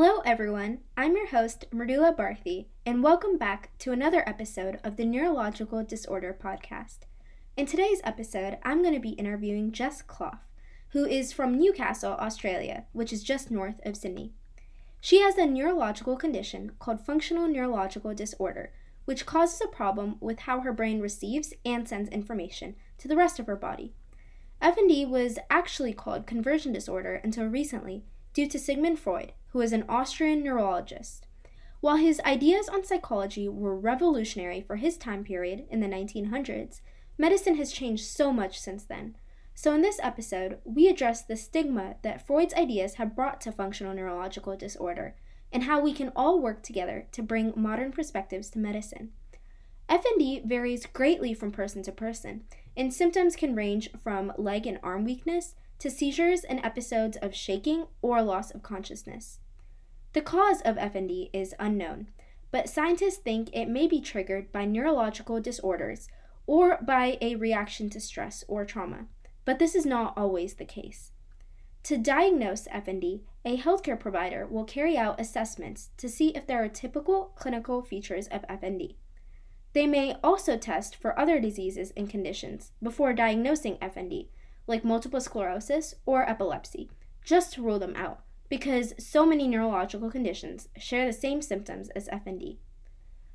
Hello, everyone. I'm your host, Merdula Barthy, and welcome back to another episode of the Neurological Disorder Podcast. In today's episode, I'm going to be interviewing Jess Clough, who is from Newcastle, Australia, which is just north of Sydney. She has a neurological condition called functional neurological disorder, which causes a problem with how her brain receives and sends information to the rest of her body. FND was actually called conversion disorder until recently due to Sigmund Freud, who was an Austrian neurologist. While his ideas on psychology were revolutionary for his time period in the 1900s, medicine has changed so much since then. So, in this episode, we address the stigma that Freud's ideas have brought to functional neurological disorder and how we can all work together to bring modern perspectives to medicine. FND varies greatly from person to person, and symptoms can range from leg and arm weakness to seizures and episodes of shaking or loss of consciousness. The cause of FND is unknown, but scientists think it may be triggered by neurological disorders or by a reaction to stress or trauma, but this is not always the case. To diagnose FND, a healthcare provider will carry out assessments to see if there are typical clinical features of FND. They may also test for other diseases and conditions before diagnosing FND, like multiple sclerosis or epilepsy, just to rule them out, because so many neurological conditions share the same symptoms as FND.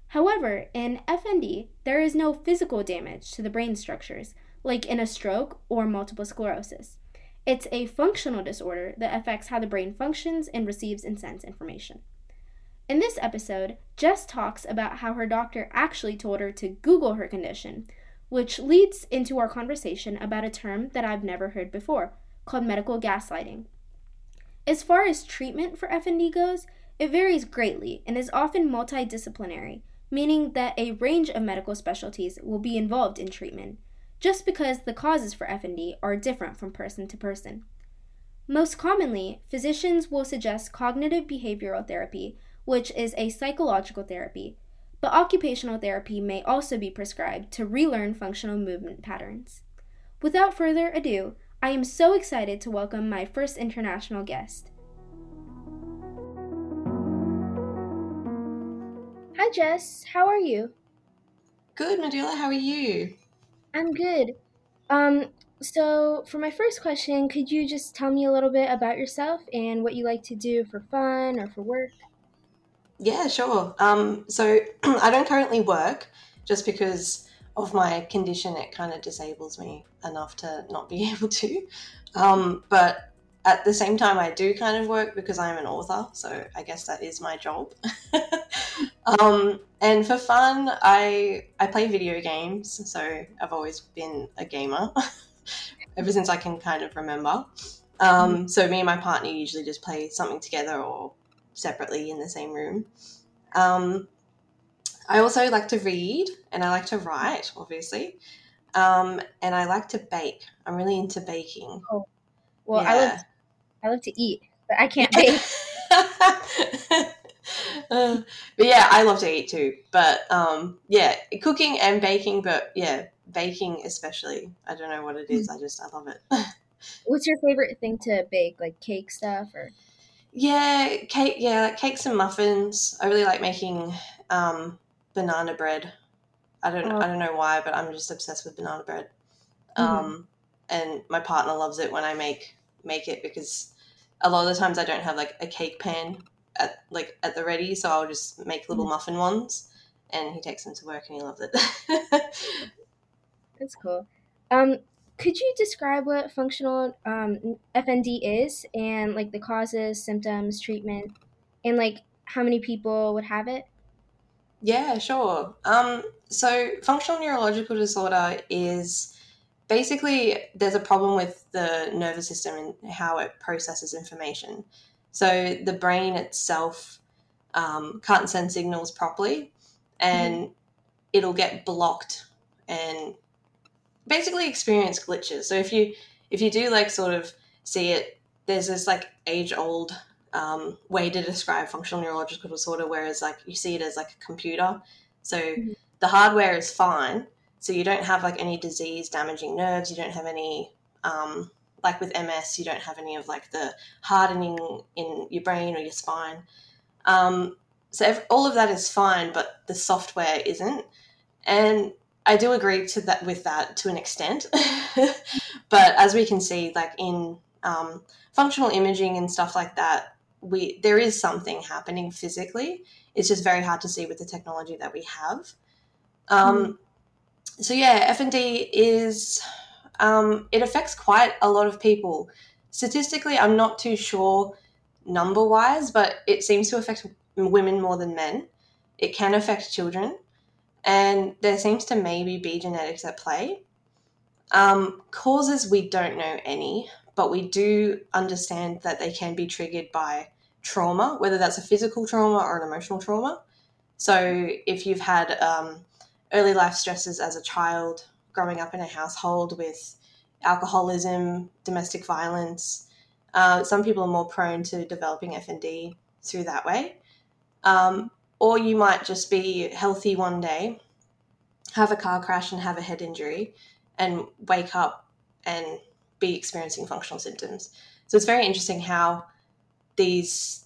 However, in FND, there is no physical damage to the brain structures, like in a stroke or multiple sclerosis. It's a functional disorder that affects how the brain functions and receives and sends information. In this episode, Jess talks about how her doctor actually told her to Google her condition, which leads into our conversation about a term that I've never heard before called medical gaslighting. As far as treatment for FND goes, it varies greatly and is often multidisciplinary, meaning that a range of medical specialties will be involved in treatment, just because the causes for FND are different from person to person. Most commonly, physicians will suggest cognitive behavioral therapy, which is a psychological therapy but occupational therapy may also be prescribed to relearn functional movement patterns. Without further ado, I am so excited to welcome my first international guest. Hi, Jess. How are you? Good, Medula. How are you? I'm good. Um, so, for my first question, could you just tell me a little bit about yourself and what you like to do for fun or for work? Yeah, sure. Um, so I don't currently work just because of my condition. It kind of disables me enough to not be able to. Um, but at the same time, I do kind of work because I'm an author. So I guess that is my job. um, and for fun, I I play video games. So I've always been a gamer ever since I can kind of remember. Um, mm-hmm. so me and my partner usually just play something together or separately in the same room. Um, I also like to read and I like to write, obviously. Um, and I like to bake. I'm really into baking. Oh, well, yeah. I love I love to eat, but I can't bake. uh, but yeah, I love to eat too. But um, yeah, cooking and baking, but yeah, baking especially. I don't know what it is. Mm. I just I love it. What's your favorite thing to bake? Like cake stuff or? Yeah, cake. Yeah, like cakes and muffins. I really like making um, banana bread. I don't. Oh. I don't know why, but I'm just obsessed with banana bread. Mm-hmm. Um, and my partner loves it when I make make it because a lot of the times I don't have like a cake pan at like at the ready, so I'll just make little mm-hmm. muffin ones, and he takes them to work and he loves it. That's cool. Um, could you describe what functional um, FND is and like the causes, symptoms, treatment, and like how many people would have it? Yeah, sure. Um, so, functional neurological disorder is basically there's a problem with the nervous system and how it processes information. So, the brain itself um, can't send signals properly and mm-hmm. it'll get blocked and basically experience glitches. So if you if you do like sort of see it, there's this like age old um, way to describe functional neurological disorder, whereas like you see it as like a computer. So mm-hmm. the hardware is fine, so you don't have like any disease damaging nerves. You don't have any um, like with MS, you don't have any of like the hardening in your brain or your spine. Um, so if, all of that is fine, but the software isn't. And I do agree to that with that to an extent. but as we can see, like in um, functional imaging and stuff like that, we there is something happening physically. It's just very hard to see with the technology that we have. Um, mm. So yeah, FND is um, it affects quite a lot of people. Statistically, I'm not too sure number wise, but it seems to affect women more than men. It can affect children, and there seems to maybe be genetics at play. Um, causes we don't know any, but we do understand that they can be triggered by trauma, whether that's a physical trauma or an emotional trauma. So if you've had um, early life stresses as a child, growing up in a household with alcoholism, domestic violence, uh, some people are more prone to developing FND through that way. Um, or you might just be healthy one day, have a car crash and have a head injury, and wake up and be experiencing functional symptoms. So it's very interesting how these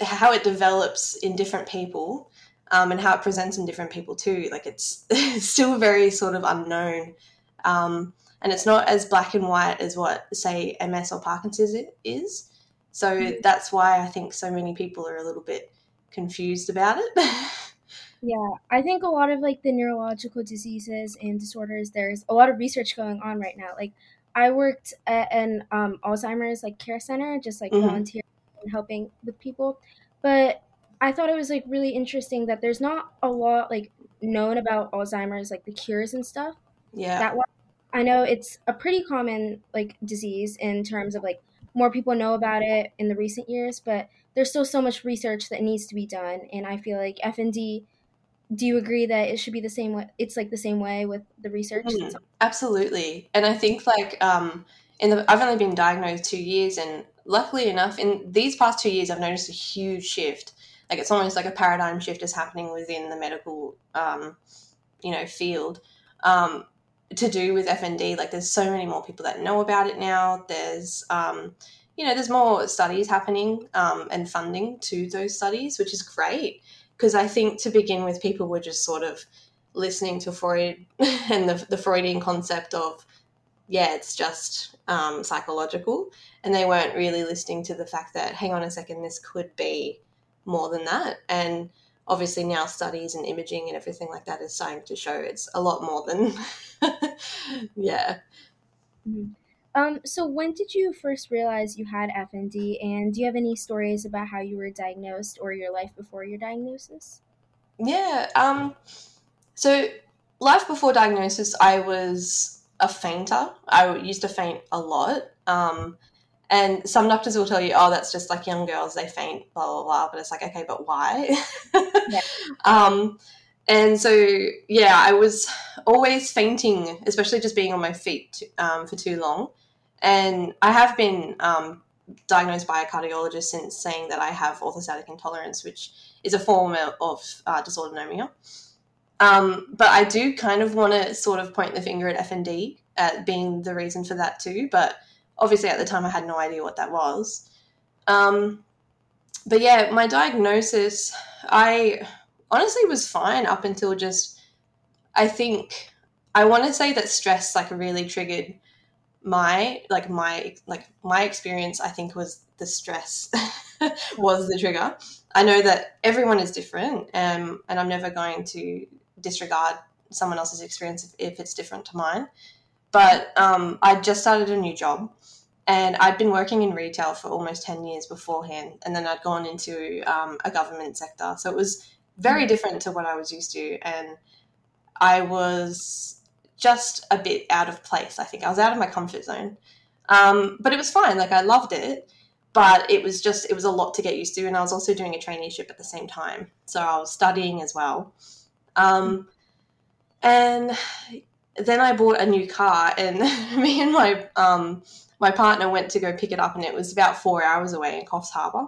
how it develops in different people um, and how it presents in different people too. Like it's, still very sort of unknown. Um, and it's not as black and white as what, say, MS or Parkinson's is. So mm-hmm. that's why I think so many people are a little bit confused about it. yeah, I think a lot of like the neurological diseases and disorders, there's a lot of research going on right now. Like I worked at an um, Alzheimer's like care center, just like mm-hmm. volunteering and helping with people. But I thought it was like really interesting that there's not a lot like known about Alzheimer's, like the cures and stuff. Yeah. That one, I know it's a pretty common like disease in terms of like more people know about it in the recent years, but there's still so much research that needs to be done. And I feel like FND. Do you agree that it should be the same way? It's like the same way with the research. Mm, absolutely, and I think like um, in the I've only been diagnosed two years, and luckily enough, in these past two years, I've noticed a huge shift like it's almost like a paradigm shift is happening within the medical um, you know field um, to do with fnd like there's so many more people that know about it now there's um, you know there's more studies happening um, and funding to those studies which is great because i think to begin with people were just sort of listening to freud and the, the freudian concept of yeah it's just um, psychological and they weren't really listening to the fact that hang on a second this could be more than that. And obviously now studies and imaging and everything like that is starting to show it's a lot more than yeah. Mm-hmm. Um, so when did you first realize you had FND and do you have any stories about how you were diagnosed or your life before your diagnosis? Yeah, um, so life before diagnosis, I was a fainter. I used to faint a lot. Um, and some doctors will tell you, oh, that's just like young girls, they faint, blah, blah, blah. But it's like, okay, but why? yeah. um, and so, yeah, I was always fainting, especially just being on my feet um, for too long. And I have been um, diagnosed by a cardiologist since saying that I have orthostatic intolerance, which is a form of uh, dysautonomia. Um, but I do kind of want to sort of point the finger at FND at being the reason for that too. But obviously at the time I had no idea what that was. Um, but yeah, my diagnosis, I honestly was fine up until just, I think, I want to say that stress like really triggered my like my like my experience i think was the stress was the trigger i know that everyone is different um, and i'm never going to disregard someone else's experience if, if it's different to mine but um, i just started a new job and I'd been working in retail for almost 10 years beforehand. And then I'd gone into um, a government sector. So it was very different to what I was used to. And I was just a bit out of place, I think. I was out of my comfort zone. Um, but it was fine. Like, I loved it. But it was just, it was a lot to get used to. And I was also doing a traineeship at the same time. So I was studying as well. Um, and then I bought a new car, and me and my um, my partner went to go pick it up and it was about four hours away in Coffs Harbour.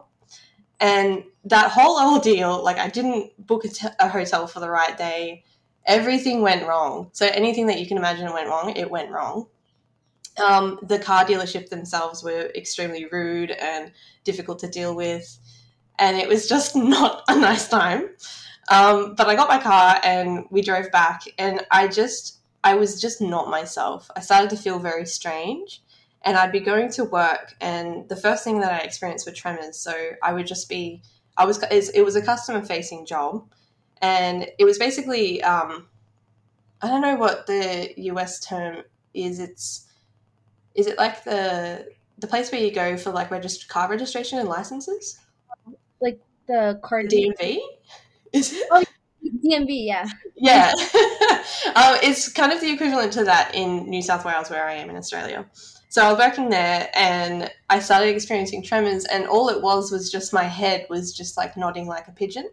And that whole ordeal, like I didn't book a, t- a hotel for the right day. Everything went wrong. So anything that you can imagine went wrong, it went wrong. Um, the car dealership themselves were extremely rude and difficult to deal with, and it was just not a nice time. Um, but I got my car and we drove back, and I just, I was just not myself. I started to feel very strange, and I'd be going to work, and the first thing that I experienced were tremors. So I would just be, I was, it was a customer facing job, and it was basically, um, I don't know what the US term is. It's, is it like the the place where you go for like registered car registration and licenses? Like the car DMV. Is it? Oh, DMV, yeah. Yeah. um, it's kind of the equivalent to that in New South Wales, where I am in Australia. So I was working there and I started experiencing tremors, and all it was was just my head was just like nodding like a pigeon,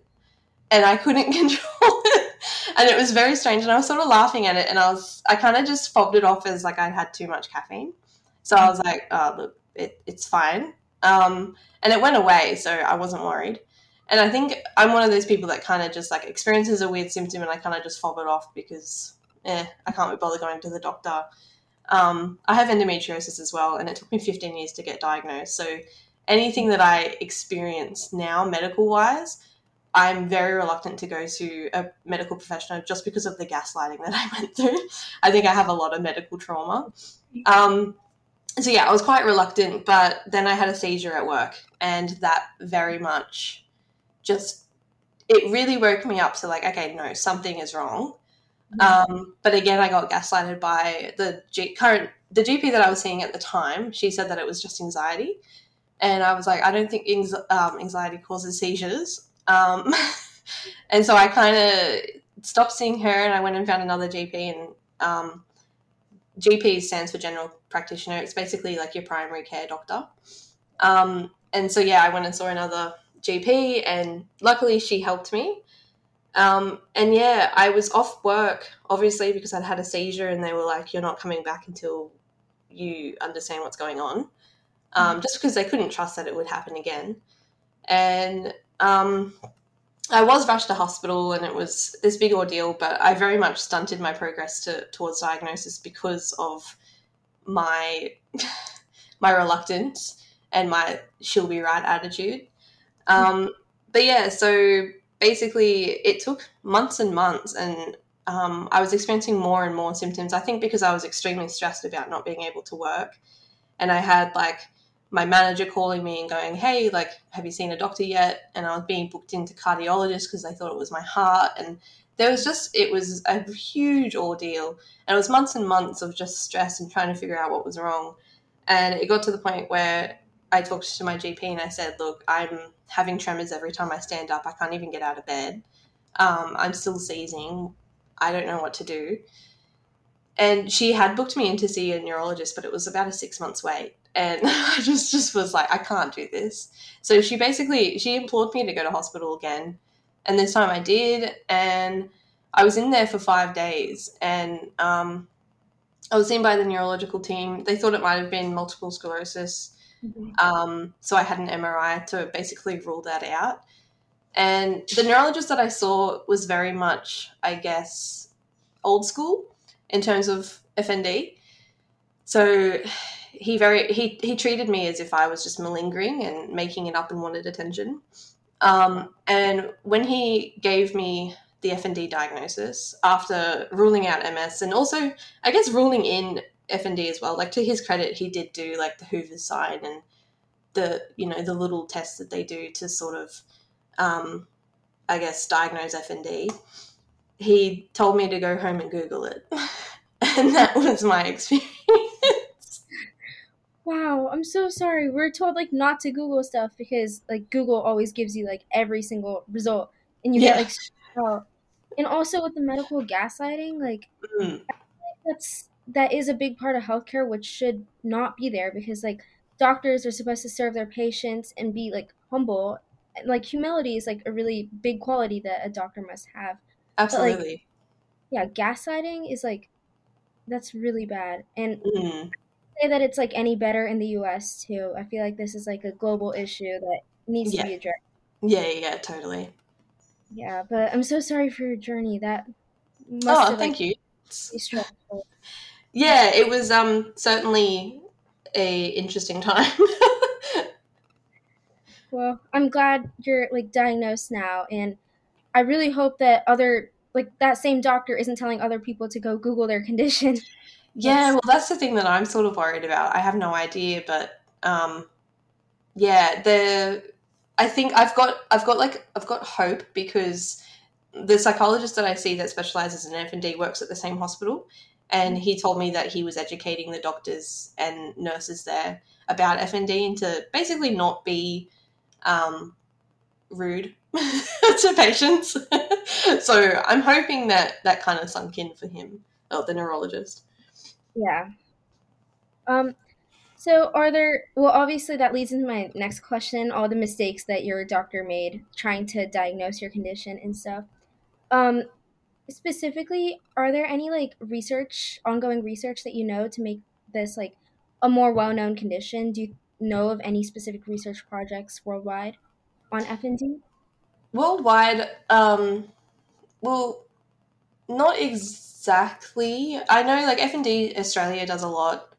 and I couldn't control it. and it was very strange. And I was sort of laughing at it, and I was, I kind of just fobbed it off as like I'd had too much caffeine. So I was like, oh, look, it, it's fine. Um, and it went away, so I wasn't worried. And I think I'm one of those people that kind of just like experiences a weird symptom and I kind of just fob it off because, eh, I can't be bothered going to the doctor. Um, I have endometriosis as well, and it took me 15 years to get diagnosed. So anything that I experience now, medical wise, I'm very reluctant to go to a medical professional just because of the gaslighting that I went through. I think I have a lot of medical trauma. Um, so yeah, I was quite reluctant, but then I had a seizure at work, and that very much just it really woke me up to like, okay, no, something is wrong. Mm-hmm. Um, but again, I got gaslighted by the G- current the GP that I was seeing at the time. She said that it was just anxiety, and I was like, I don't think um, anxiety causes seizures. Um, and so I kind of stopped seeing her, and I went and found another GP. And um, GP stands for general practitioner. It's basically like your primary care doctor. Um, and so yeah, I went and saw another GP, and luckily she helped me. Um, and yeah, I was off work, obviously, because I'd had a seizure, and they were like, You're not coming back until you understand what's going on. Um, mm-hmm. just because they couldn't trust that it would happen again. And um, I was rushed to hospital, and it was this big ordeal, but I very much stunted my progress to, towards diagnosis because of my my reluctance and my she'll be right attitude. Um, but yeah, so basically, it took months and months, and um, I was experiencing more and more symptoms. I think because I was extremely stressed about not being able to work, and I had like my manager calling me and going, "Hey, like, have you seen a doctor yet?" And I was being booked into cardiologist because they thought it was my heart, and there was just it was a huge ordeal, and it was months and months of just stress and trying to figure out what was wrong. And it got to the point where I talked to my GP and I said, "Look, I'm having tremors every time I stand up. I can't even get out of bed. Um, I'm still seizing. I don't know what to do." And she had booked me in to see a neurologist, but it was about a six months wait, and I just just was like, "I can't do this." So she basically she implored me to go to hospital again, and this time I did, and I was in there for five days, and um, I was seen by the neurological team. They thought it might have been multiple sclerosis Mm-hmm. Um, so I had an MRI to basically rule that out. And the neurologist that I saw was very much, I guess, old school in terms of FND. So he very he he treated me as if I was just malingering and making it up and wanted attention. Um, and when he gave me the FND diagnosis after ruling out MS and also I guess ruling in FND as well. Like to his credit, he did do like the Hoover sign and the you know the little tests that they do to sort of, um, I guess, diagnose FND. He told me to go home and Google it, and that was my experience. Wow, I'm so sorry. We're told like not to Google stuff because like Google always gives you like every single result, and you yeah. get like. Oh. And also with the medical gaslighting, like mm. that's that is a big part of healthcare, which should not be there because like doctors are supposed to serve their patients and be like humble. Like humility is like a really big quality that a doctor must have. Absolutely. But, like, yeah, gaslighting is like that's really bad. And mm. say that it's like any better in the US too. I feel like this is like a global issue that needs yeah. to be addressed. Yeah, yeah, totally. Yeah, but I'm so sorry for your journey. That must oh, thank like, you. Yeah, it was um certainly a interesting time. well, I'm glad you're like diagnosed now, and I really hope that other like that same doctor isn't telling other people to go Google their condition. Yeah, well, that's the thing that I'm sort of worried about. I have no idea, but um, yeah, the I think I've got I've got like I've got hope because the psychologist that I see that specializes in FND works at the same hospital, and he told me that he was educating the doctors and nurses there about FND and to basically not be um, rude to patients. so I'm hoping that that kind of sunk in for him, or the neurologist. Yeah. Um, so are there well obviously that leads into my next question, all the mistakes that your doctor made trying to diagnose your condition and stuff. Um specifically, are there any like research, ongoing research that you know to make this like a more well-known condition? Do you know of any specific research projects worldwide on FND? Worldwide, um well not exactly exactly. I know like FND Australia does a lot,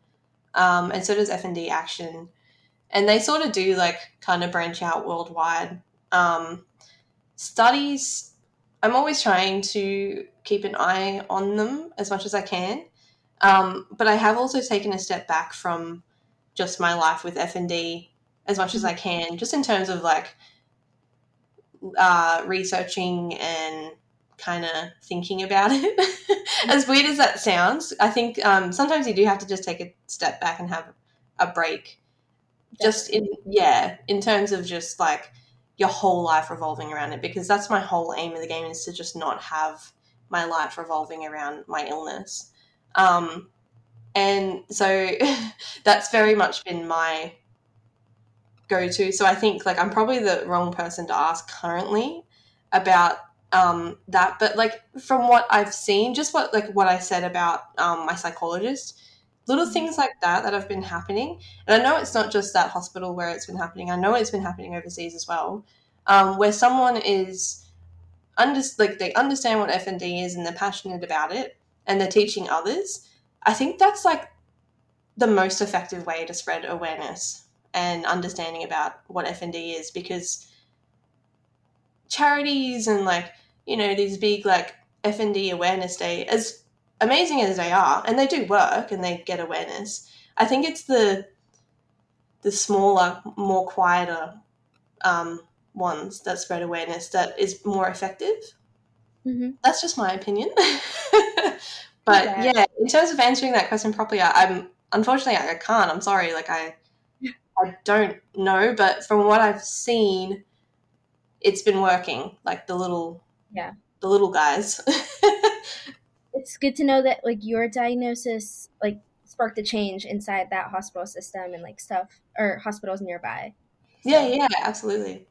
um, and so does FND Action, and they sort of do like kind of branch out worldwide. Um, studies, I'm always trying to keep an eye on them as much as I can, um, but I have also taken a step back from just my life with FND as much as I can, just in terms of like uh, researching and kind of thinking about it. as weird as that sounds, I think um, sometimes you do have to just take a step back and have a break. Just in yeah, in terms of just like your whole life revolving around it, because that's my whole aim of the game is to just not have my life revolving around my illness. Um, and so that's very much been my go to. So I think like I'm probably the wrong person to ask currently about um, that. But like from what I've seen, just what like what I said about um, my psychologist, little things like that that have been happening. And I know it's not just that hospital where it's been happening. I know it's been happening overseas as well, um, where someone is under like they understand what FND is and they're passionate about it and they're teaching others. I think that's like the most effective way to spread awareness and understanding about what FND is because charities and like you know these big like FND awareness day as amazing as they are and they do work and they get awareness I think it's the the smaller more quieter um, ones that spread awareness that is more effective mm-hmm. that's just my opinion but yeah. yeah. in terms of answering that question properly I, I'm unfortunately I can't I'm sorry like I I don't know but from what I've seen it's been working. Like the little yeah the little guys. it's good to know that like your diagnosis like sparked a change inside that hospital system and like stuff or hospitals nearby. So. Yeah, yeah, absolutely.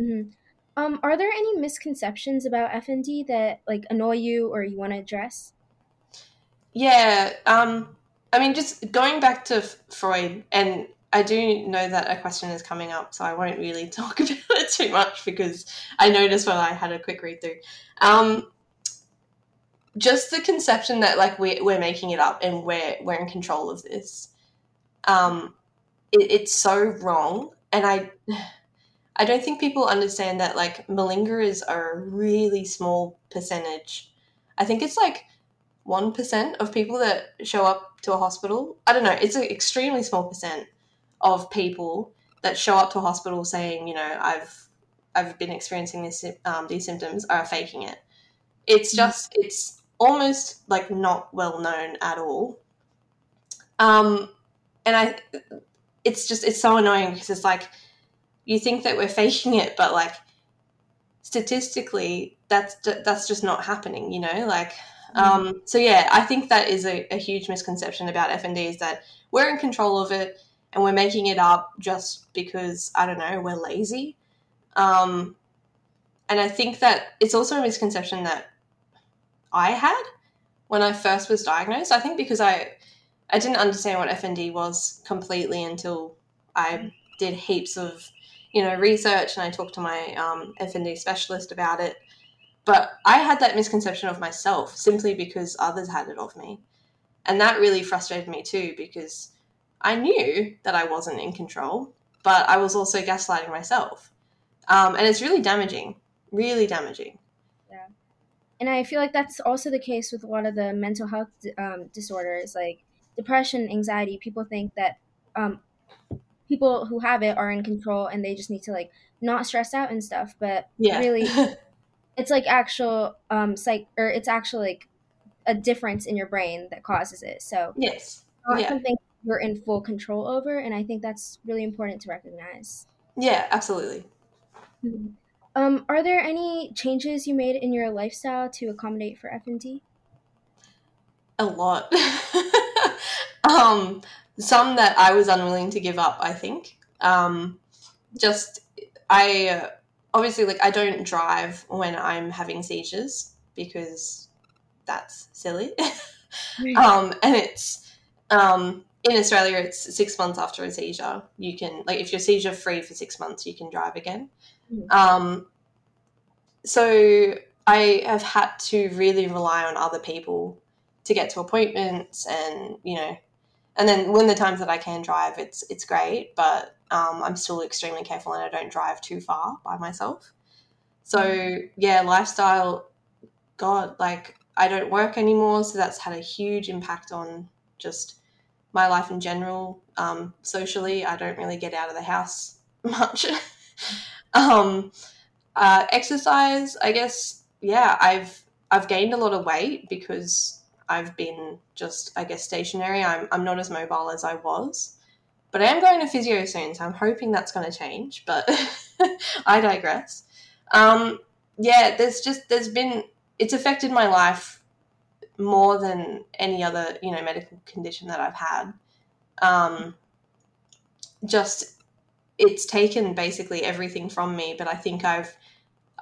Mm-hmm. Um, are there any misconceptions about FND that like annoy you or you want to address? Yeah, um, I mean, just going back to Freud and I do know that a question is coming up, so I won't really talk about it too much because I noticed when I had a quick read through. Um, just the conception that like we're, we're making it up and we're we're in control of this. Um, it, it's so wrong, and I I don't think people understand that like malingerers are a really small percentage. I think it's like one percent of people that show up to a hospital. I don't know. It's an extremely small percent of people that show up to a hospital saying, you know, I've I've been experiencing this um, these symptoms are faking it. It's mm-hmm. just it's almost like not well known at all. Um, and I, it's just it's so annoying because it's like you think that we're faking it, but like statistically, that's that's just not happening. You know, like mm-hmm. um, so yeah, I think that is a, a huge misconception about FND is that we're in control of it and we're making it up just because I don't know we're lazy. Um, and I think that it's also a misconception that I had when I first was diagnosed. I think because I I didn't understand what FND was completely until I did heaps of you know research and I talked to my um, FND specialist about it. But I had that misconception of myself simply because others had it of me. And that really frustrated me too because I knew that I wasn't in control, but I was also gaslighting myself. Um, and it's really damaging, really damaging. And I feel like that's also the case with a lot of the mental health um, disorders, like depression, anxiety. People think that um, people who have it are in control and they just need to like not stress out and stuff. But yeah. really, it's like actual um, psych or it's actually like a difference in your brain that causes it. So yes, not yeah. something you're in full control over, and I think that's really important to recognize. Yeah, absolutely. Mm-hmm. Um, are there any changes you made in your lifestyle to accommodate for FND? A lot. um, some that I was unwilling to give up. I think. Um, just I uh, obviously like I don't drive when I'm having seizures because that's silly. um, and it's um, in Australia, it's six months after a seizure. You can like if you're seizure free for six months, you can drive again. Mm. Um, so I have had to really rely on other people to get to appointments, and you know, and then when the times that I can drive, it's it's great, but um, I'm still extremely careful, and I don't drive too far by myself. So mm. yeah, lifestyle. God, like I don't work anymore, so that's had a huge impact on just my life in general. Um, socially, I don't really get out of the house much. Um, uh, exercise, I guess, yeah, I've I've gained a lot of weight because I've been just, I guess, stationary. I'm I'm not as mobile as I was, but I am going to physio soon, so I'm hoping that's going to change. But I digress. Um, yeah, there's just there's been it's affected my life more than any other you know medical condition that I've had. Um, just it's taken basically everything from me, but I think I've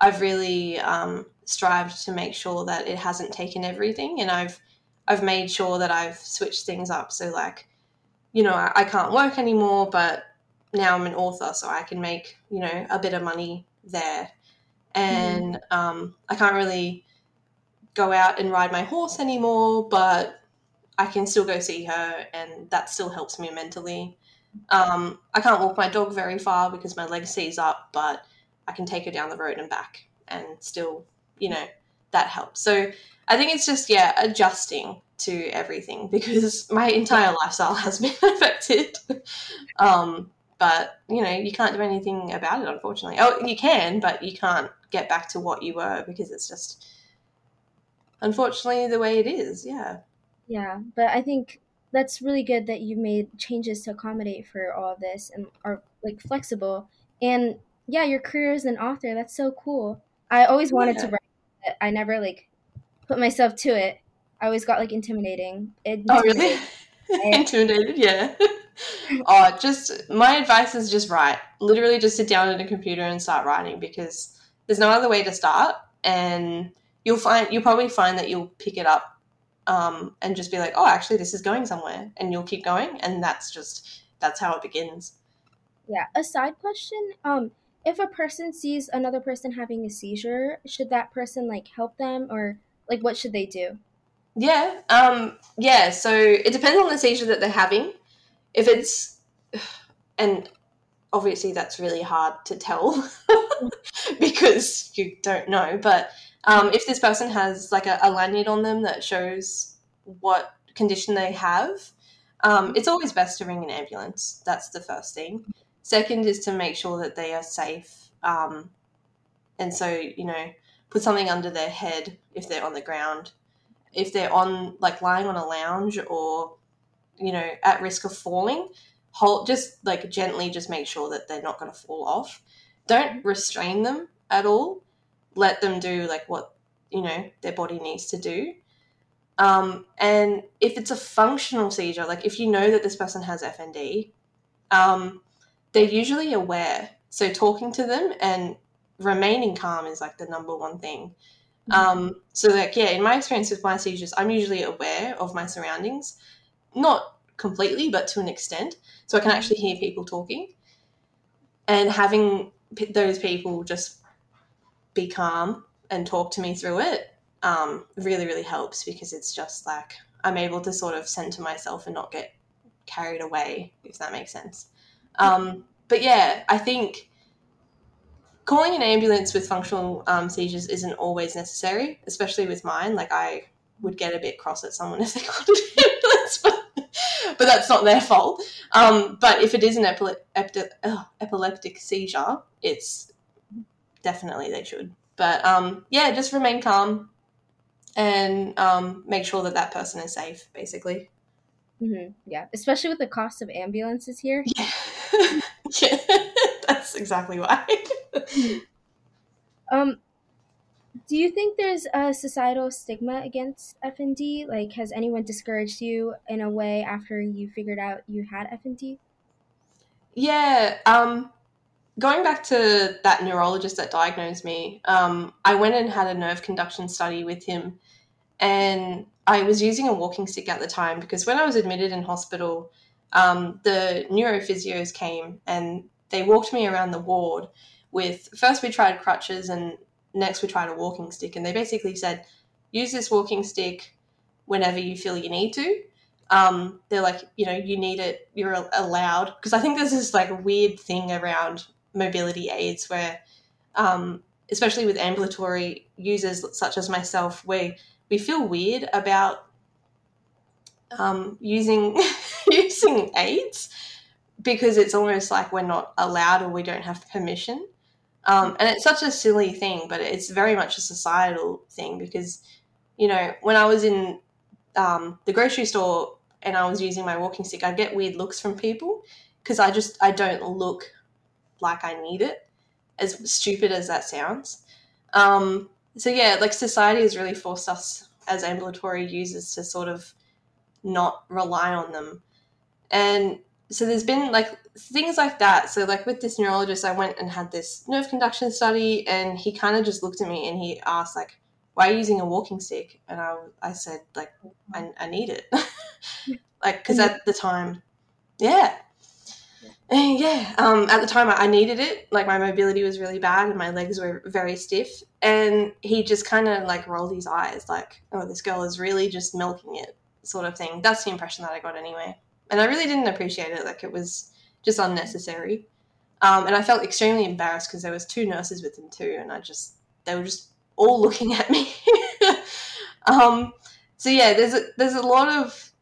I've really um, strived to make sure that it hasn't taken everything, and I've I've made sure that I've switched things up. So like, you know, I, I can't work anymore, but now I'm an author, so I can make you know a bit of money there, and mm. um, I can't really go out and ride my horse anymore, but I can still go see her, and that still helps me mentally. Um, I can't walk my dog very far because my leg seize up, but I can take her down the road and back, and still, you know, that helps. So I think it's just yeah, adjusting to everything because my entire lifestyle has been affected. um, but you know, you can't do anything about it, unfortunately. Oh, you can, but you can't get back to what you were because it's just unfortunately the way it is. Yeah. Yeah, but I think that's really good that you made changes to accommodate for all of this and are like flexible. And yeah, your career as an author, that's so cool. I always wanted yeah. to write, but I never like put myself to it. I always got like intimidating. It oh, really? intimidated, yeah. oh, just my advice is just write. Literally, just sit down at a computer and start writing because there's no other way to start, and you'll find you'll probably find that you'll pick it up um, and just be like, oh, actually, this is going somewhere, and you'll keep going, and that's just that's how it begins. Yeah. A side question: um, if a person sees another person having a seizure, should that person like help them, or like what should they do? Yeah. Um. Yeah. So it depends on the seizure that they're having. If it's and obviously that's really hard to tell because you don't know, but um, if this person has like a, a, lanyard on them that shows what condition they have, um, it's always best to ring an ambulance. That's the first thing. Second is to make sure that they are safe. Um, and so, you know, put something under their head if they're on the ground. If they're on, like, lying on a lounge or, you know, at risk of falling, hold, just like gently just make sure that they're not going to fall off. Don't restrain them at all let them do like what you know their body needs to do. Um, and if it's a functional seizure like if you know that this person has fnd um, they're usually aware. So talking to them and remaining calm is like the number one thing. Mm-hmm. um, so like yeah in my experience with my seizures i'm usually aware of my surroundings. Not completely but to an extent. So i can actually hear people talking. And having p- those people just be calm and talk to me through it um, really, really helps because it's just like I'm able to sort of center myself and not get carried away, if that makes sense. Um, but yeah, I think calling an ambulance with functional um, seizures isn't always necessary, especially with mine. Like I would get a bit cross at someone if they called an ambulance, but, but that's not their fault. Um, but if it is an epile- epi- epileptic seizure, it's definitely they should. But um, yeah, just remain calm and um, make sure that that person is safe, basically. Mm-hmm. Yeah, especially with the cost of ambulances here. Yeah, yeah. that's exactly why. um, do you think there's a societal stigma against FND? Like, has anyone discouraged you in a way after you figured out you had FND? Yeah. Um, going back to that neurologist that diagnosed me, um, I went and had a nerve conduction study with him, and I was using a walking stick at the time because when I was admitted in hospital, um, the neurophysios came and they walked me around the ward with first we tried crutches and next we tried a walking stick and they basically said use this walking stick whenever you feel you need to. Um, they're like you know you need it you're allowed. Because i think there's this like weird thing around mobility aids where um, especially with ambulatory users such as myself where we feel weird about um, using using aids because it's almost like we're not allowed or we don't have permission. Um, and it's such a silly thing, but it's very much a societal thing because, you know, when I was in um, the grocery store and I was using my walking stick, I'd get weird looks from people because I just I don't look like I need it, as stupid as that sounds. Um, so yeah, like society has really forced us as ambulatory users to sort of not rely on them, and so there's been like things like that. So like with this neurologist, I went and had this nerve conduction study, and he kind of just looked at me and he asked like, "Why are you using a walking stick?" And I I said like, "I, I need it," like because at the time, yeah. And yeah, um, at the time I needed it. Like my mobility was really bad and my legs were very stiff. And he just kind of like rolled his eyes, like, "Oh, this girl is really just milking it," sort of thing. That's the impression that I got anyway and I really didn't appreciate it. Like it was just unnecessary, um, and I felt extremely embarrassed because there was two nurses with him too, and I just they were just all looking at me. um, so yeah, there's a, there's a lot of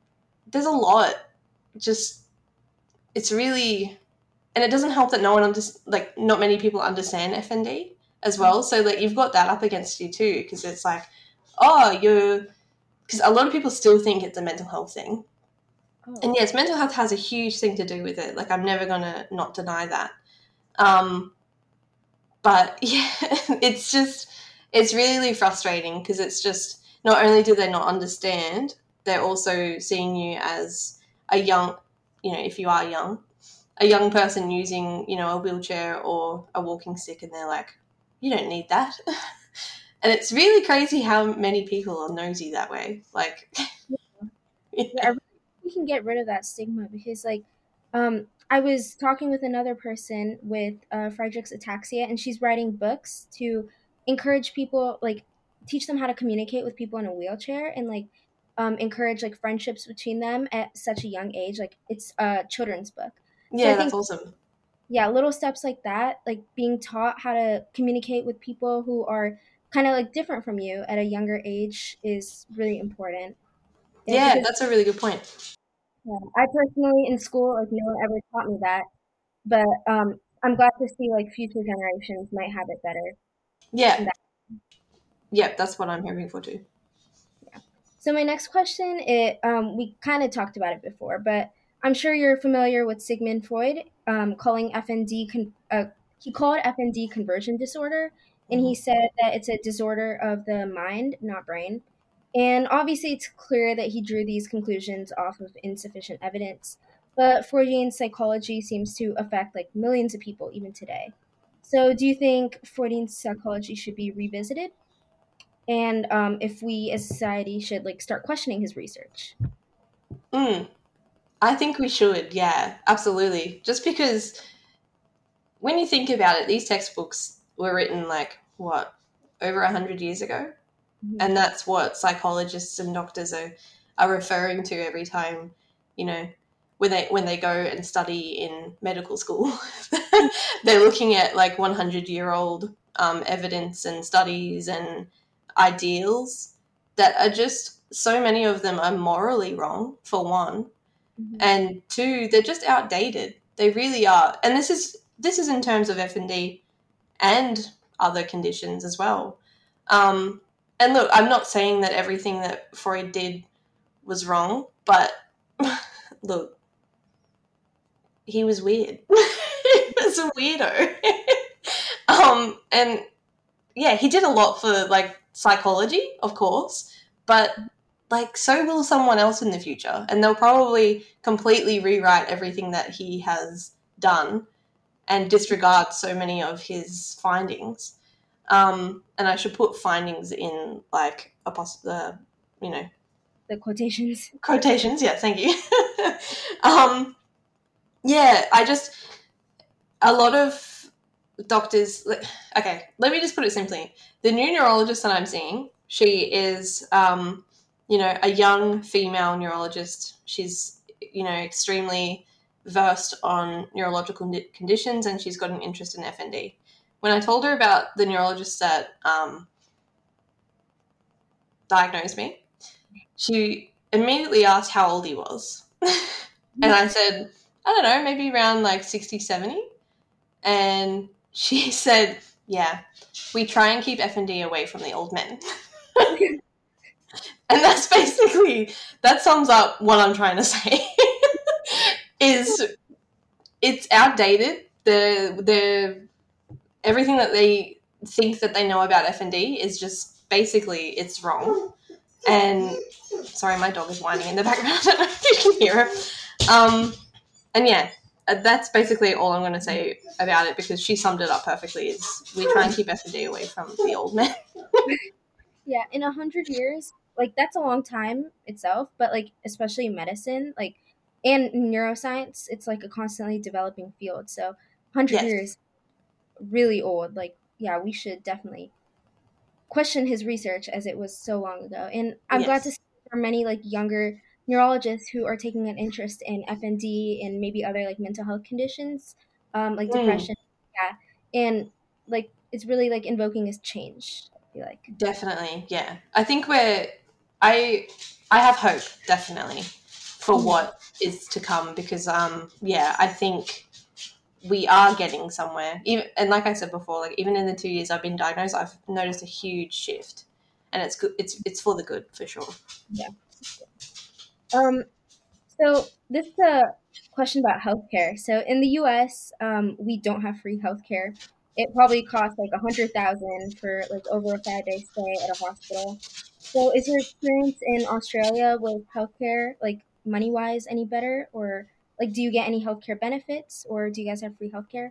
there's a lot. Just it's really, and it doesn't help that no one under, like not many people understand FND as well. So like you've got that up against you too, because it's like, oh, you're because a lot of people still think it's a mental health thing Oh. And yes, mental health has a huge thing to do with it. Like I'm never gonna not deny that. Um, but yeah, it's just it's really frustrating because it's just not only do they not understand, they're also seeing you as a young, you know, if you are young, a young person using, you know, a wheelchair or a walking stick, and they're like, you don't need that. and it's really crazy how many people are nosy that way. Like, yeah. yeah we can get rid of that stigma because like um I was talking with another person with uh, Friedreich's ataxia, and she's writing books to encourage people, like teach them how to communicate with people in a wheelchair, and like um, encourage like friendships between them at such a young age. Like it's a children's book. Yeah, so that's awesome. Yeah, little steps like that, like being taught how to communicate with people who are kind of like different from you at a younger age, is really important. And yeah, because, that's a really good point. Yeah, I personally in school like no one ever taught me that, but um, I'm glad to see like future generations might have it better. Yeah. Yeah, that's what I'm hoping for too. So my next question, it um, we kind of talked about it before, but I'm sure you're familiar with Sigmund Freud um, calling FND con- uh, he called FND conversion disorder, and he mm-hmm. said that it's a disorder of the mind, not brain. And obviously, it's clear that he drew these conclusions off of insufficient evidence, but Freudian psychology seems to affect like millions of people even today. So, do you think Freudian psychology should be revisited? And um, if we as society should like start questioning his research? Mm, I think we should, yeah, absolutely. Just because when you think about it, these textbooks were written like what over a hundred years ago, Mm-hmm. And that's what psychologists and doctors are, are referring to every time, you know, when they when they go and study in medical school. They're looking at like 100 year old um, evidence and studies and ideals that are just so many of them are morally wrong for one. Mm-hmm. and two they're just outdated. They really are. And this is this is in terms of FND and other conditions as well. Um, and look i'm not saying that everything that freud did was wrong but look he was weird. He was a weirdo. Um, and yeah he did a lot for like psychology of course but like so will someone else in the future and they'll probably completely rewrite everything that he has done and disregard so many of his findings. Um, and i should put findings in like a poss- uh, you know the quotations. quotations yeah thank you. Um, yeah i just a lot of doctors okay let me just put it simply the new neurologist that i'm seeing she is um, you know, a young female neurologist. She's, you know, extremely versed on neurological conditions and she's got an interest in FND. When I told her about the neurologist that um, diagnosed me, she immediately asked how old he was. and I said, I don't know, maybe around like 60, 70. And she said, yeah, we try and keep FND away from the old men. and that's basically that sums up what I'm trying to say. is it's outdated. The the everything that they think that they know about FND is just basically it's wrong. And sorry, my dog is whining in the background. I don't know if you can hear her. Um, and yeah, Uh, that's basically all I'm going to say about it because she summed it up perfectly. Is we try and keep FND away from the old men. yeah, in a hundred years, like that's a long time itself, but like especially medicine, like and neuroscience, it's like a constantly developing field. So hundred yes. years, really old. Like yeah, we should definitely question his research as it was so long ago. And I'm yes. glad to see there are many like younger neurologists who are taking an interest in FND and maybe other like mental health conditions, um, like mm. depression. Yeah, and like it's really like invoking this change. I feel like definitely, yeah. I think we're I I have hope definitely for mm. what is to come because um yeah I think we are getting somewhere even and like I said before like even in the two years I've been diagnosed I've noticed a huge shift and it's good it's it's for the good for sure yeah um so this is a question about healthcare so in the U.S. Um, we don't have free healthcare it probably costs like a hundred thousand for like over a five day stay at a hospital so, is your experience in Australia with healthcare, like money wise, any better? Or, like, do you get any healthcare benefits or do you guys have free healthcare?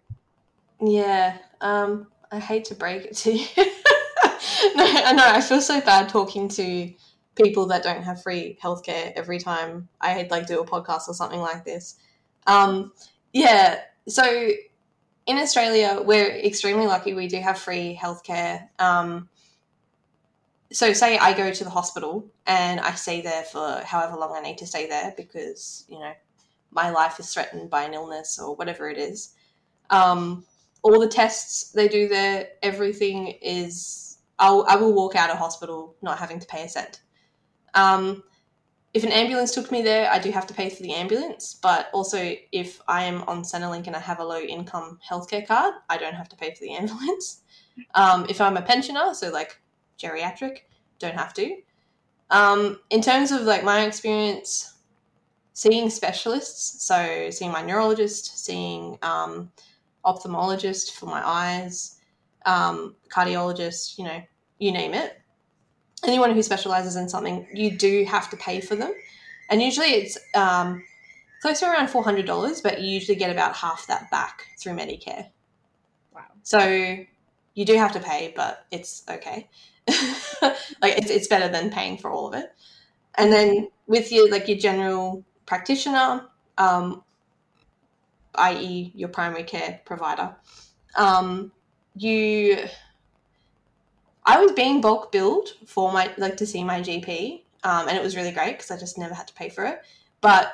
Yeah, um, I hate to break it to you. no, I know. I feel so bad talking to people that don't have free healthcare every time I like do a podcast or something like this. Um, yeah, so in Australia, we're extremely lucky. We do have free healthcare. Um, so say I go to the hospital and I stay there for however long I need to stay there because you know my life is threatened by an illness or whatever it is. Um, all the tests they do there, everything is. I'll, I will walk out of hospital not having to pay a cent. Um, if an ambulance took me there, I do have to pay for the ambulance. But also, if I am on Centrelink and I have a low income healthcare card, I don't have to pay for the ambulance. Um, if I'm a pensioner, so like geriatric, don't have to. Um, in terms of like my experience seeing specialists, so seeing my neurologist, seeing um, ophthalmologist for my eyes, um, cardiologist, you know, you name it. Anyone who specializes in something, you do have to pay for them. And usually it's um, close to around $400, but you usually get about half that back through Medicare. Wow. So you do have to pay, but it's okay. like it's, it's better than paying for all of it. And then with your like your general practitioner, um, i.e., your primary care provider, um, you. I was being bulk billed for my like to see my GP, um, and it was really great because I just never had to pay for it. But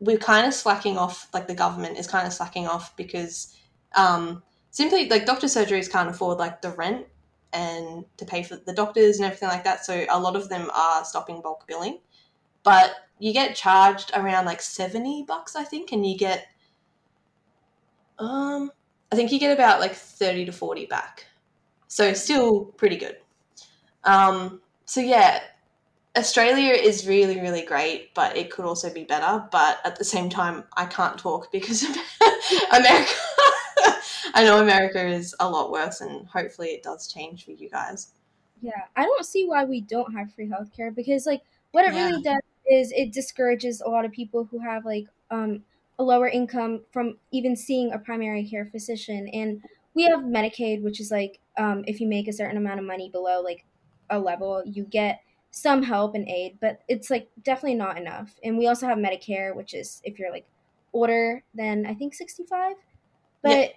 we're kind of slacking off, like the government is kind of slacking off because um, simply like doctor surgeries can't afford like the rent and to pay for the doctors and everything like that. So a lot of them are stopping bulk billing, but you get charged around like 70 bucks, I think, and you get, um, I think you get about like 30 to 40 back. So still pretty good. Um, so yeah, Australia is really, really great, but it could also be better. But at the same time, I can't talk because America. I know America is a lot worse, and hopefully it does change for you guys. Yeah, I don't see why we don't have free healthcare because, like, what it yeah. really does is it discourages a lot of people who have like um, a lower income from even seeing a primary care physician. And we have Medicaid, which is like um, if you make a certain amount of money below like a level, you get some help and aid, but it's like definitely not enough. And we also have Medicare, which is if you're like older than I think 65, but yeah.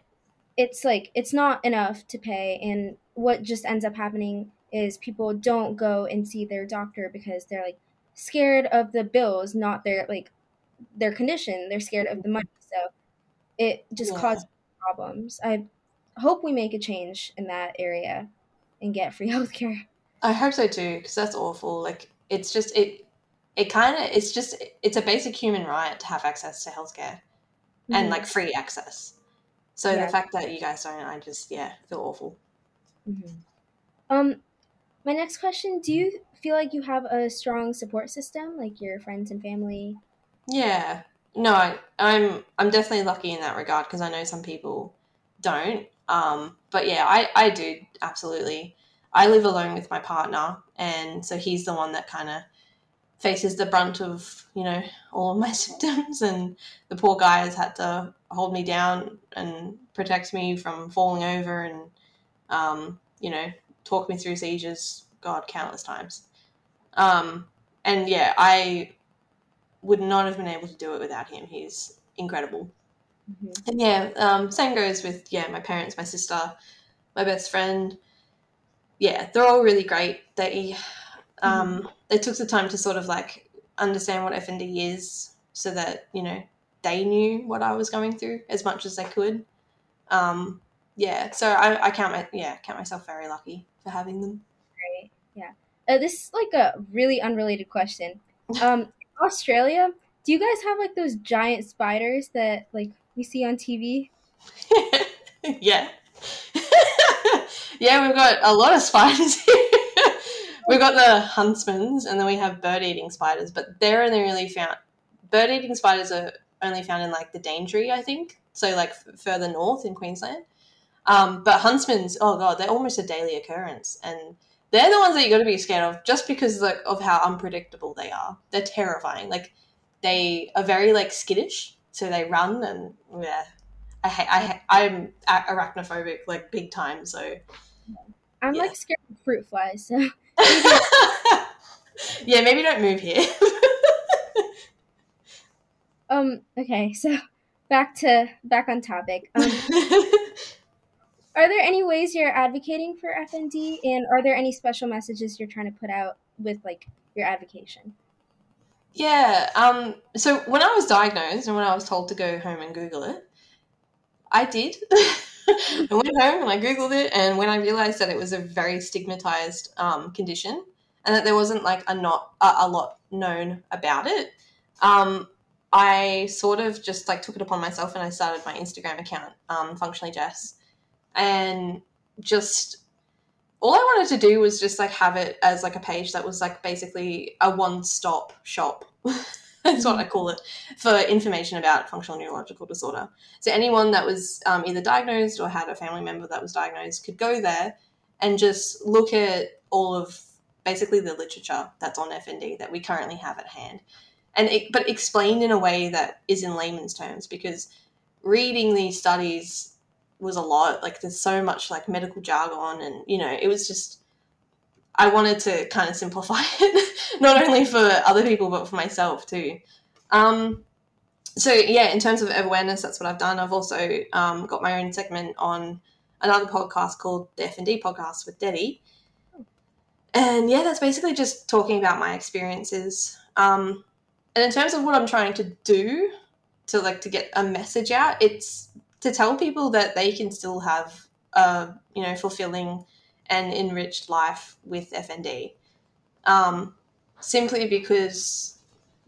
it's like it's not enough to pay. And what just ends up happening is people don't go and see their doctor because they're like scared of the bills, not their like their condition. They're scared of the money, so it just yeah. causes problems. I hope we make a change in that area and get free healthcare. I hope so too, because that's awful. Like it's just it it kind of it's just it's a basic human right to have access to healthcare mm-hmm. and like free access. So yeah. the fact that you guys don't, I just yeah feel awful. Mm-hmm. Um, my next question: Do you feel like you have a strong support system, like your friends and family? Yeah, no, I, I'm I'm definitely lucky in that regard because I know some people don't. Um, but yeah, I I do absolutely. I live alone with my partner, and so he's the one that kind of faces the brunt of you know all of my symptoms, and the poor guy has had to hold me down and protect me from falling over, and um, you know talk me through seizures, God, countless times. Um, and yeah, I would not have been able to do it without him. He's incredible. Mm-hmm. And yeah, um, same goes with yeah my parents, my sister, my best friend yeah, they're all really great. They um, mm-hmm. they took the time to sort of like understand what FND is, so that you know they knew what I was going through as much as they could. Um, yeah, so I, I count my yeah count myself very lucky for having them. Great, yeah. Uh, this is like a really unrelated question. Um, Australia, do you guys have like those giant spiders that like we see on TV? yeah. yeah, we've got a lot of spiders here. we've got the huntsmans, and then we have bird-eating spiders, but they're only really found. Bird-eating spiders are only found in like the Daintree, I think. So like f- further north in Queensland. Um, but huntsmans, oh god, they're almost a daily occurrence, and they're the ones that you got to be scared of, just because like of how unpredictable they are. They're terrifying. Like they are very like skittish, so they run and yeah, I, I I'm arachnophobic like big time. So I'm yeah. like scared of fruit flies. So yeah, maybe don't move here. um. Okay. So back to back on topic. Um, are there any ways you're advocating for FND, and are there any special messages you're trying to put out with like your advocacy? Yeah. Um. So when I was diagnosed and when I was told to go home and Google it, I did. I went home and I Googled it. And when I realized that it was a very stigmatized um, condition and that there wasn't like a, not, a, a lot known about it, um, I sort of just like took it upon myself and I started my Instagram account, um, Functionally Jess. And just all I wanted to do was just like have it as like a page that was like basically a one stop shop That's what I call it for information about functional neurological disorder. So anyone that was um, either diagnosed or had a family member that was diagnosed could go there and just look at all of basically the literature that's on FND that we currently have at hand, and it, but explained in a way that is in layman's terms because reading these studies was a lot. Like there's so much like medical jargon, and you know it was just I wanted to kind of simplify it, not only for other people but for myself too. Um, so yeah, in terms of awareness, that's what I've done. I've also um, got my own segment on another podcast called the FND podcast with Deddy, and yeah, that's basically just talking about my experiences. Um, and in terms of what I'm trying to do to like to get a message out, it's to tell people that they can still have a you know fulfilling and enriched life with FND. Um, simply because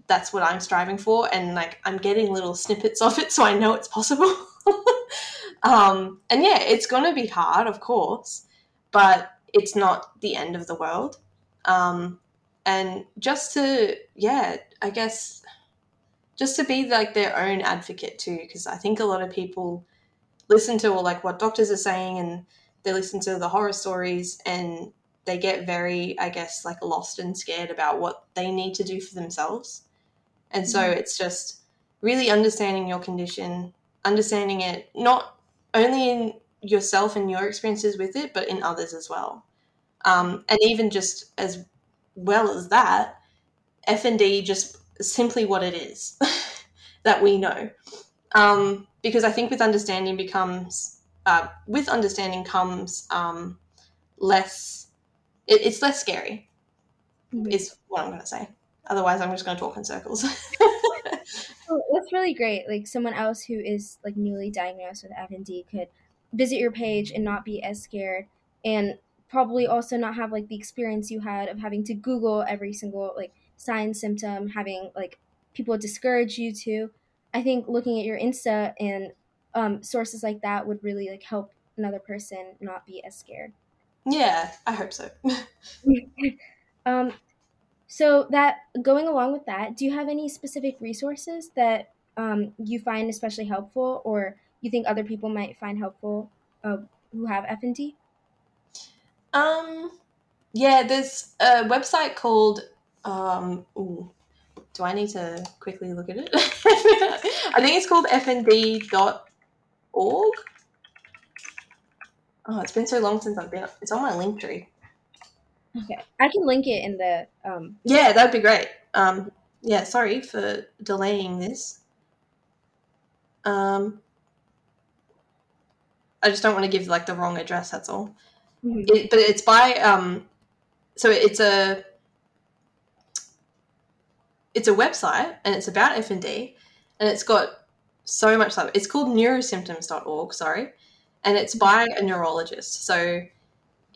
that's what I'm striving for, and like I'm getting little snippets of it, so I know it's possible. um, and yeah, it's to be hard, of course, but it's not the end of the world. Um, and just to, yeah, I guess, just to be like their own advocate too, because I think a lot of people listen to or like what doctors are saying and they listen to the horror stories and they get very, I guess, like lost and scared about what they need to do for themselves. And so mm-hmm. it's just really understanding your condition, understanding it not only in yourself and your experiences with it, but in others as well. Um, and even just as well as that, FND just simply what it is that we know. Um, because I think with understanding becomes uh, with understanding comes um, less. It, it's less scary. Mm-hmm. Is what I'm going to say. Otherwise, I'm just going to talk in circles. well, that's really great. Like someone else who is like newly diagnosed with FND could visit your page and not be as scared and probably also not have like the experience you had of having to google every single like sign symptom having like people discourage you to i think looking at your insta and um, sources like that would really like help another person not be as scared yeah i hope so um, so that going along with that do you have any specific resources that um, you find especially helpful or you think other people might find helpful uh, who have FND? Um, yeah, there's a website called. Um, ooh, do I need to quickly look at it? I think it's called fnd.org. Oh, it's been so long since I've been. It's on my Linktree. Okay, I can link it in the. Um... Yeah, that'd be great. Um, yeah, sorry for delaying this. Um, I just don't want to give like the wrong address. That's all. Mm-hmm. It, but it's by um, so it's a it's a website and it's about FND and it's got so much stuff. It's called neurosymptoms.org, sorry, and it's by a neurologist. So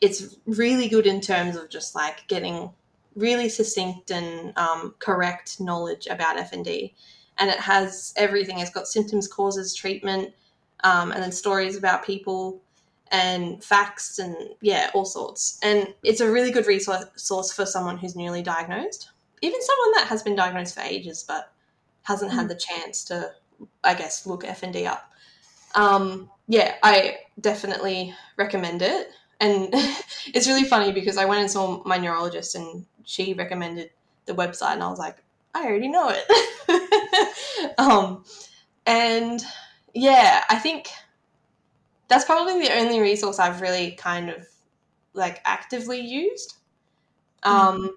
it's really good in terms of just like getting really succinct and um, correct knowledge about FND. And it has everything. It's got symptoms, causes, treatment, um, and then stories about people and facts and yeah, all sorts. And it's a really good resource for someone who's newly diagnosed, even someone that has been diagnosed for ages but hasn't mm. had the chance to, I guess, look FND up. Um, yeah, I definitely recommend it. And it's really funny because I went and saw my neurologist and she recommended the website, and I was like, I already know it. um, and yeah, I think that's probably the only resource I've really kind of like actively used. Um, mm-hmm.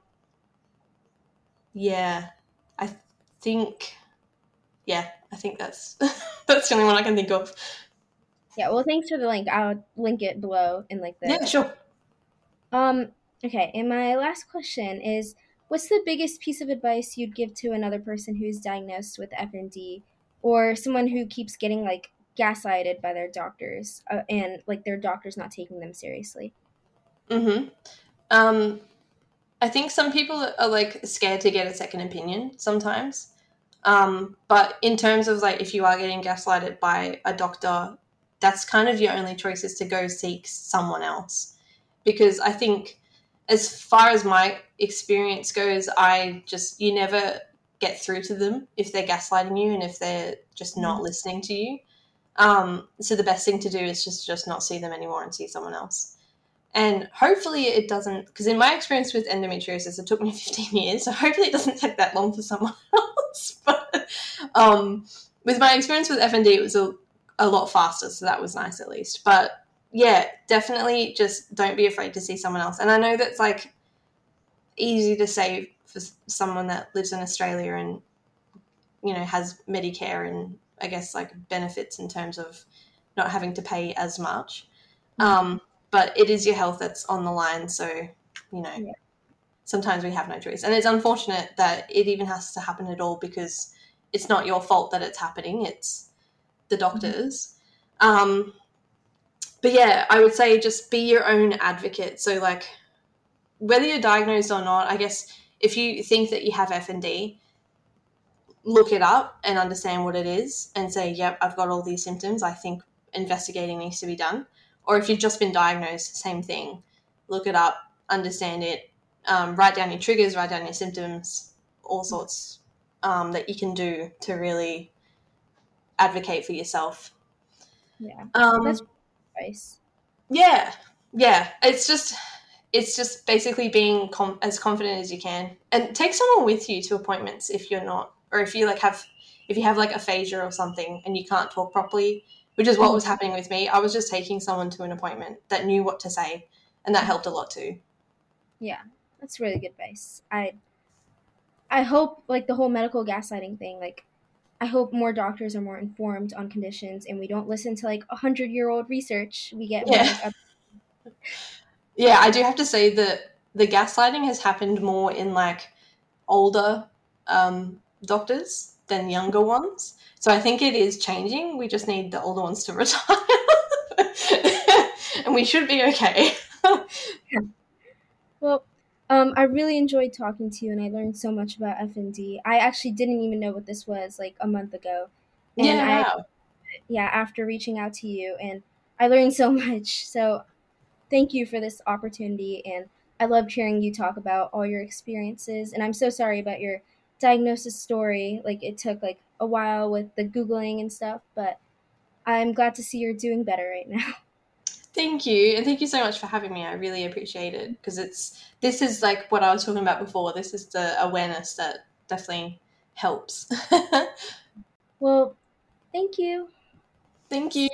Yeah, I think, yeah, I think that's that's the only one I can think of. Yeah, well, thanks for the link. I'll link it below in like the. Yeah, sure. Um. Okay, and my last question is: What's the biggest piece of advice you'd give to another person who's diagnosed with FND or someone who keeps getting like gaslighted by their doctors uh, and like their doctors not taking them seriously. Mhm. Um I think some people are like scared to get a second opinion sometimes. Um but in terms of like if you are getting gaslighted by a doctor, that's kind of your only choice is to go seek someone else. Because I think as far as my experience goes, I just you never get through to them if they're gaslighting you and if they're just not mm-hmm. listening to you. Um, so the best thing to do is just just not see them anymore and see someone else. And hopefully it doesn't, because in my experience with endometriosis, it took me 15 years. So hopefully it doesn't take that long for someone else. but um, with my experience with FND, it was a, a lot faster. So that was nice at least. But yeah, definitely just don't be afraid to see someone else. And I know that's like easy to say for someone that lives in Australia and you know has Medicare and I guess like benefits in terms of not having to pay as much. Um, but it is your health that's on the line, so you know, yeah. sometimes we have no choice. And it's unfortunate that it even has to happen at all because it's not your fault that it's happening, it's the doctors. Um, but yeah, I would say just be your own advocate. So, like, whether you're diagnosed or not, I guess if you think that you have FND, look it up and understand what it is and say, yep, I've got all these symptoms. I think investigating needs to be done. Or if you've just been diagnosed, same thing. Look it up, understand it, um, write down your triggers, write down your symptoms, all sorts um, that you can do to really advocate for yourself. Yeah. Um, That's yeah, yeah. It's just it's just basically being com- as confident as you can, and take someone with you to appointments if you're not, or if you like have if you have like aphasia or something and you can't talk properly, which is what was happening with me. I was just taking someone to an appointment that knew what to say, and that helped a lot too. Yeah, that's really good advice. I I hope like the whole medical gaslighting thing, like I hope more doctors are more informed on conditions and we don't listen to like a hundred year old research. We get Yeah. Yeah, I do have to say that the gaslighting has happened more in like older um, doctors than younger ones. So I think it is changing. We just need the older ones to retire. and we should be okay. Well, um, I really enjoyed talking to you, and I learned so much about FND. I actually didn't even know what this was like a month ago, and yeah. I yeah after reaching out to you, and I learned so much. So, thank you for this opportunity, and I loved hearing you talk about all your experiences. And I'm so sorry about your diagnosis story. Like it took like a while with the googling and stuff, but I'm glad to see you're doing better right now. Thank you. And thank you so much for having me. I really appreciate it because it's this is like what I was talking about before. This is the awareness that definitely helps. Well, thank you. thank you.